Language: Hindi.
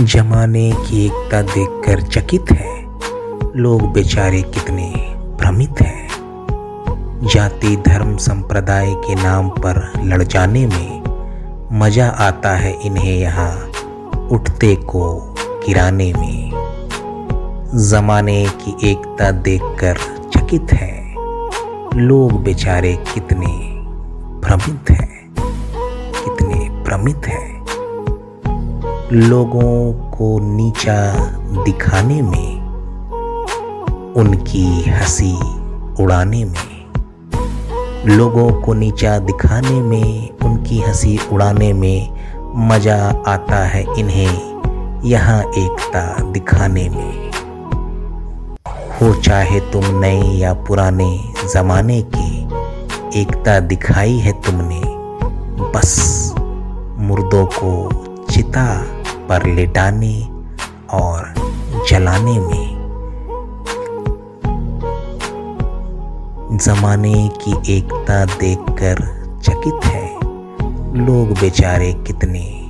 जमाने की एकता देखकर चकित है। लोग बेचारे कितने भ्रमित हैं। जाति, धर्म, संप्रदाय के नाम पर लड़ जाने में मज़ा आता है इन्हें यहाँ उठते को गिराने में। जमाने की एकता देखकर चकित है। लोग बेचारे कितने भ्रमित हैं। कितने भ्रमित हैं। लोगों को नीचा दिखाने में, उनकी हँसी उड़ाने में, लोगों को नीचा दिखाने में, उनकी हँसी उड़ाने में मज़ा आता है इन्हें यहाँ एकता दिखाने में। हो चाहे तुम नए या पुराने ज़माने की, एकता दिखाई है तुमने, बस मुर्दों को चिता पर लेटाने और जलाने में। जमाने की एकता देखकर चकित है। लोग बेचारे कितने